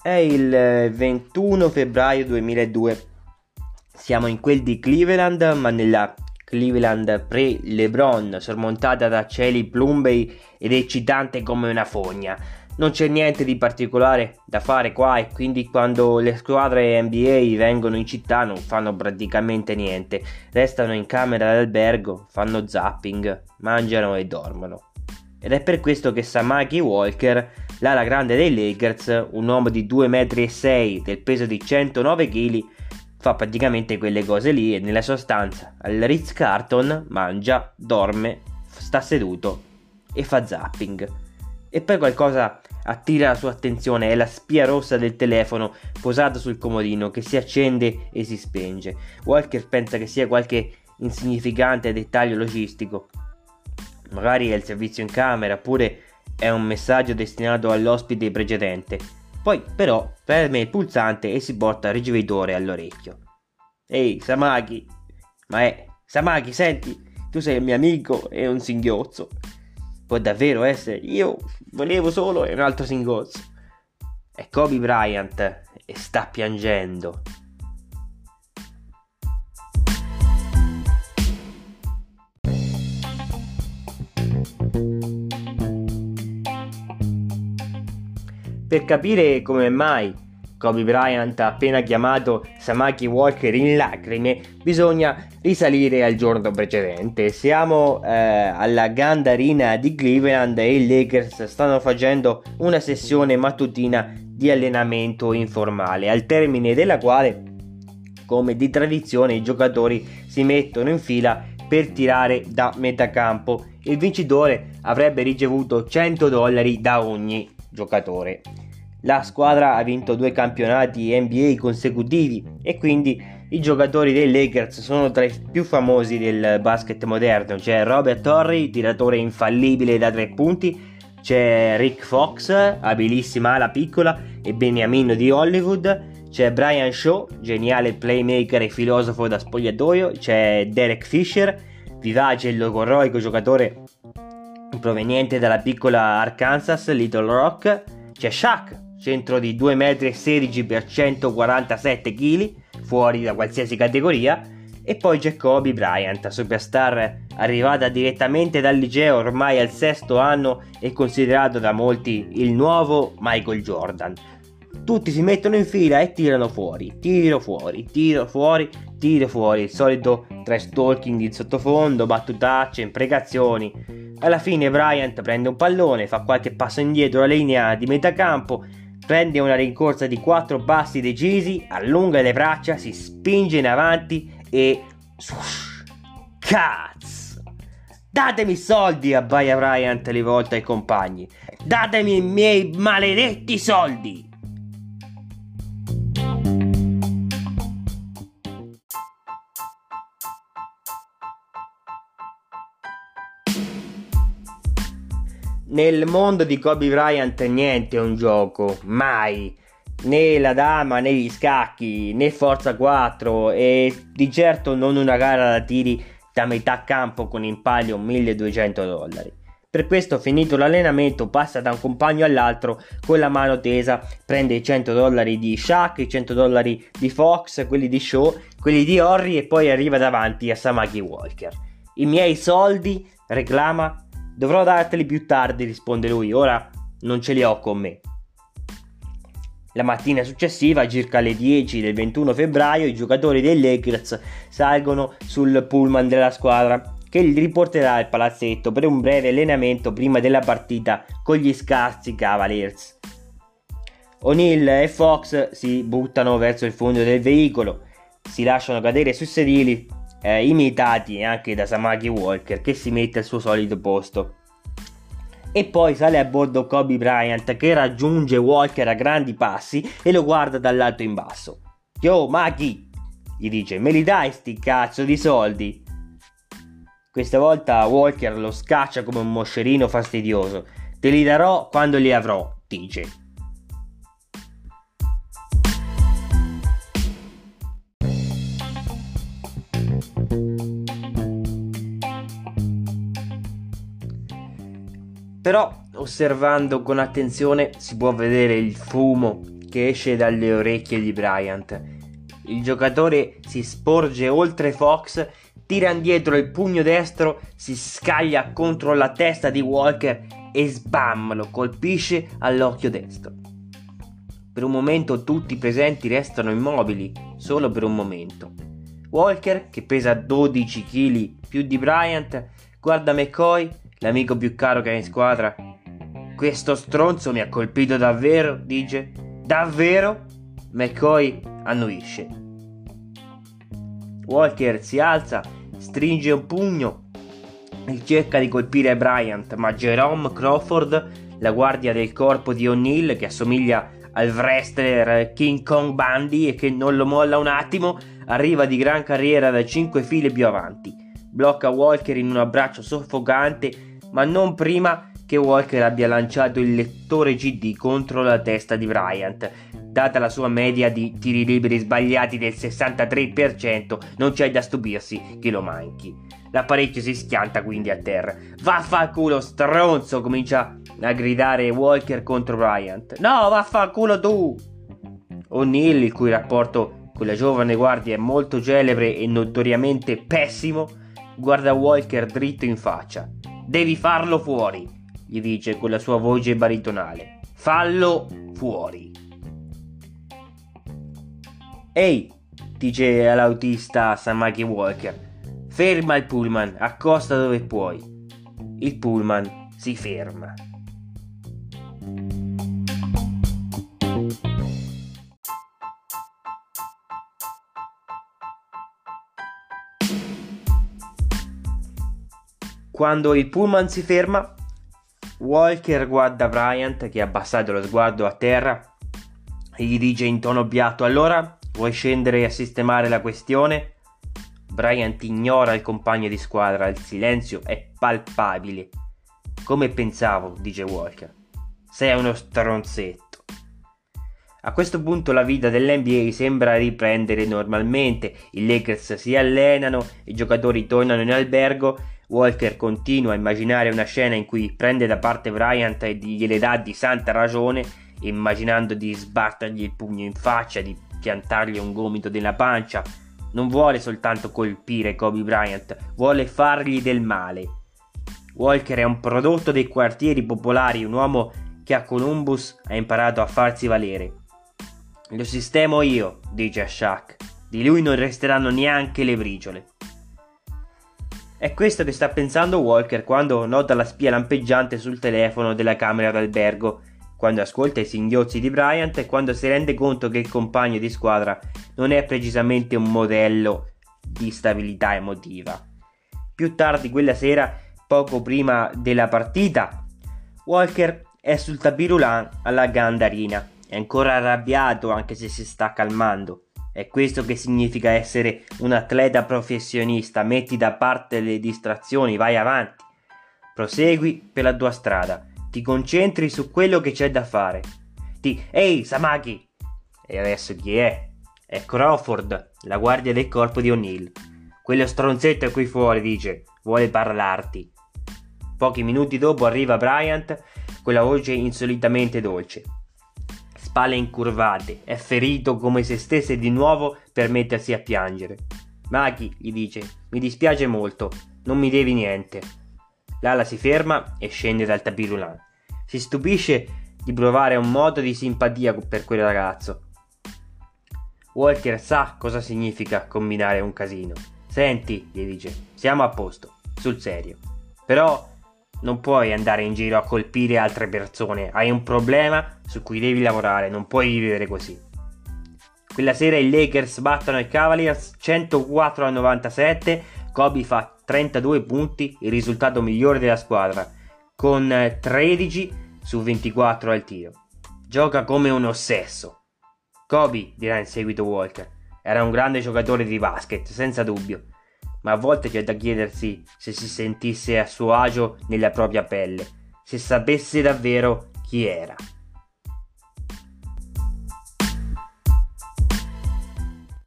È il 21 febbraio 2002. Siamo in quel di Cleveland, ma nella Cleveland pre-LeBron, sormontata da cieli plumbei ed eccitante come una fogna. Non c'è niente di particolare da fare qua e quindi quando le squadre NBA vengono in città non fanno praticamente niente, restano in camera d'albergo, fanno zapping, mangiano e dormono. Ed è per questo che Samaki Walker, l'ala grande dei Lakers, un uomo di 2,6 m del peso di 109 kg, fa praticamente quelle cose lì e nella sostanza al Ritz Carton mangia, dorme, sta seduto e fa zapping. E poi qualcosa attira la sua attenzione, è la spia rossa del telefono posata sul comodino che si accende e si spenge. Walker pensa che sia qualche insignificante dettaglio logistico. Magari è il servizio in camera, oppure è un messaggio destinato all'ospite precedente. Poi però preme il pulsante e si porta il ricevitore all'orecchio. Ehi, Samaki! Ma è... Samaki, senti, tu sei il mio amico e un singhiozzo. Può davvero essere? Io volevo solo un altro singhiozzo. È Kobe Bryant e sta piangendo. Per capire come mai Kobe Bryant ha appena chiamato Samaki Walker in lacrime, bisogna risalire al giorno precedente. Siamo eh, alla Gandarina di Cleveland e i Lakers stanno facendo una sessione mattutina di allenamento informale, al termine della quale, come di tradizione, i giocatori si mettono in fila per tirare da metà campo. Il vincitore avrebbe ricevuto 100 dollari da ogni giocatore. La squadra ha vinto due campionati NBA consecutivi e quindi i giocatori dei Lakers sono tra i più famosi del basket moderno. C'è Robert Torrey, tiratore infallibile da tre punti, c'è Rick Fox, abilissima ala piccola e beniamino di Hollywood, c'è Brian Shaw, geniale playmaker e filosofo da spogliatoio, c'è Derek Fisher, vivace e logorroico giocatore proveniente dalla piccola Arkansas, Little Rock, c'è Shaq, centro di 2,16 m x 147 kg, fuori da qualsiasi categoria, e poi Kobe Bryant, superstar arrivata direttamente dal liceo ormai al sesto anno e considerato da molti il nuovo Michael Jordan. Tutti si mettono in fila e tirano fuori, tiro fuori, tiro fuori, tiro fuori, il solito trash talking in sottofondo, battutacce, imprecazioni. Alla fine Bryant prende un pallone, fa qualche passo indietro alla linea di metà campo prende una rincorsa di quattro passi decisi, allunga le braccia, si spinge in avanti e... Cazzo! Datemi soldi, abbaia Bryant rivolto ai compagni. Datemi i miei maledetti soldi! Nel mondo di Kobe Bryant niente è un gioco, mai. Né la dama, né gli scacchi, né Forza 4 e di certo non una gara da tiri da metà campo con in palio 1200 dollari. Per questo, finito l'allenamento, passa da un compagno all'altro con la mano tesa, prende i 100 dollari di Shaq, i 100 dollari di Fox, quelli di Shaw, quelli di Horry e poi arriva davanti a Samaki Walker. I miei soldi, reclama, Dovrò darteli più tardi, risponde lui, ora non ce li ho con me. La mattina successiva, circa alle 10 del 21 febbraio, i giocatori dei Lakers salgono sul pullman della squadra che li riporterà al palazzetto per un breve allenamento prima della partita con gli scarsi Cavaliers. O'Neill e Fox si buttano verso il fondo del veicolo, si lasciano cadere sui sedili eh, imitati anche da Samaki Walker che si mette al suo solito posto. E poi sale a bordo Kobe Bryant che raggiunge Walker a grandi passi e lo guarda dall'alto in basso. Yo, Maki! gli dice, me li dai sti cazzo di soldi? Questa volta Walker lo scaccia come un moscerino fastidioso. Te li darò quando li avrò, dice. Però osservando con attenzione si può vedere il fumo che esce dalle orecchie di Bryant. Il giocatore si sporge oltre Fox, tira indietro il pugno destro, si scaglia contro la testa di Walker e sbam lo colpisce all'occhio destro. Per un momento tutti i presenti restano immobili, solo per un momento. Walker, che pesa 12 kg più di Bryant, guarda McCoy, l'amico più caro che ha in squadra. Questo stronzo mi ha colpito davvero, dice. Davvero? McCoy annuisce. Walker si alza, stringe un pugno e cerca di colpire Bryant, ma Jerome Crawford, la guardia del corpo di O'Neill, che assomiglia al wrestler King Kong Bundy e che non lo molla un attimo, arriva di gran carriera da 5 file più avanti. Blocca Walker in un abbraccio soffocante, ma non prima che Walker abbia lanciato il lettore GD contro la testa di Bryant. Data la sua media di tiri liberi sbagliati del 63%, non c'è da stupirsi che lo manchi. L'apparecchio si schianta quindi a terra. Vaffanculo stronzo, comincia a gridare Walker contro Bryant. No, vaffanculo tu! O'Neill, il cui rapporto con la giovane guardia è molto celebre e notoriamente pessimo, guarda Walker dritto in faccia. Devi farlo fuori, gli dice con la sua voce baritonale. Fallo fuori. Ehi, dice all'autista Samaki Walker. Ferma il pullman, accosta dove puoi. Il pullman si ferma. Quando il pullman si ferma, Walker guarda Bryant che ha abbassato lo sguardo a terra e gli dice in tono biatto: Allora vuoi scendere a sistemare la questione? Bryant ignora il compagno di squadra, il silenzio è palpabile. Come pensavo, dice Walker. Sei uno stronzetto. A questo punto la vita dell'NBA sembra riprendere normalmente, i Lakers si allenano, i giocatori tornano in albergo, Walker continua a immaginare una scena in cui prende da parte Bryant e gliele dà di santa ragione, immaginando di sbattergli il pugno in faccia, di piantargli un gomito nella pancia, non vuole soltanto colpire Kobe Bryant, vuole fargli del male. Walker è un prodotto dei quartieri popolari, un uomo che a Columbus ha imparato a farsi valere. Lo sistemo io, dice a Shaq. Di lui non resteranno neanche le briciole. È questo che sta pensando Walker quando nota la spia lampeggiante sul telefono della camera d'albergo quando ascolta i singhiozzi di Bryant e quando si rende conto che il compagno di squadra non è precisamente un modello di stabilità emotiva. Più tardi quella sera, poco prima della partita, Walker è sul tapirulan alla Gandarina. È ancora arrabbiato anche se si sta calmando. È questo che significa essere un atleta professionista. Metti da parte le distrazioni, vai avanti. Prosegui per la tua strada ti concentri su quello che c'è da fare. Ti, ehi Samaki! E adesso chi è? È Crawford, la guardia del corpo di O'Neill. Quello stronzetto è qui fuori, dice, vuole parlarti. Pochi minuti dopo arriva Bryant con la voce insolitamente dolce. Spalle incurvate, è ferito come se stesse di nuovo per mettersi a piangere. Maki, gli dice, mi dispiace molto, non mi devi niente. Lala si ferma e scende dal tapirulan. Si stupisce di provare un moto di simpatia per quel ragazzo. Walker sa cosa significa combinare un casino. Senti, gli dice, siamo a posto, sul serio. Però non puoi andare in giro a colpire altre persone, hai un problema su cui devi lavorare, non puoi vivere così. Quella sera i Lakers battono i Cavaliers 104 a 97, Kobe fa 32 punti, il risultato migliore della squadra, con 13 su 24 al tiro. Gioca come un ossesso. Kobe, dirà in seguito Walker, era un grande giocatore di basket, senza dubbio, ma a volte c'è da chiedersi se si sentisse a suo agio nella propria pelle, se sapesse davvero chi era.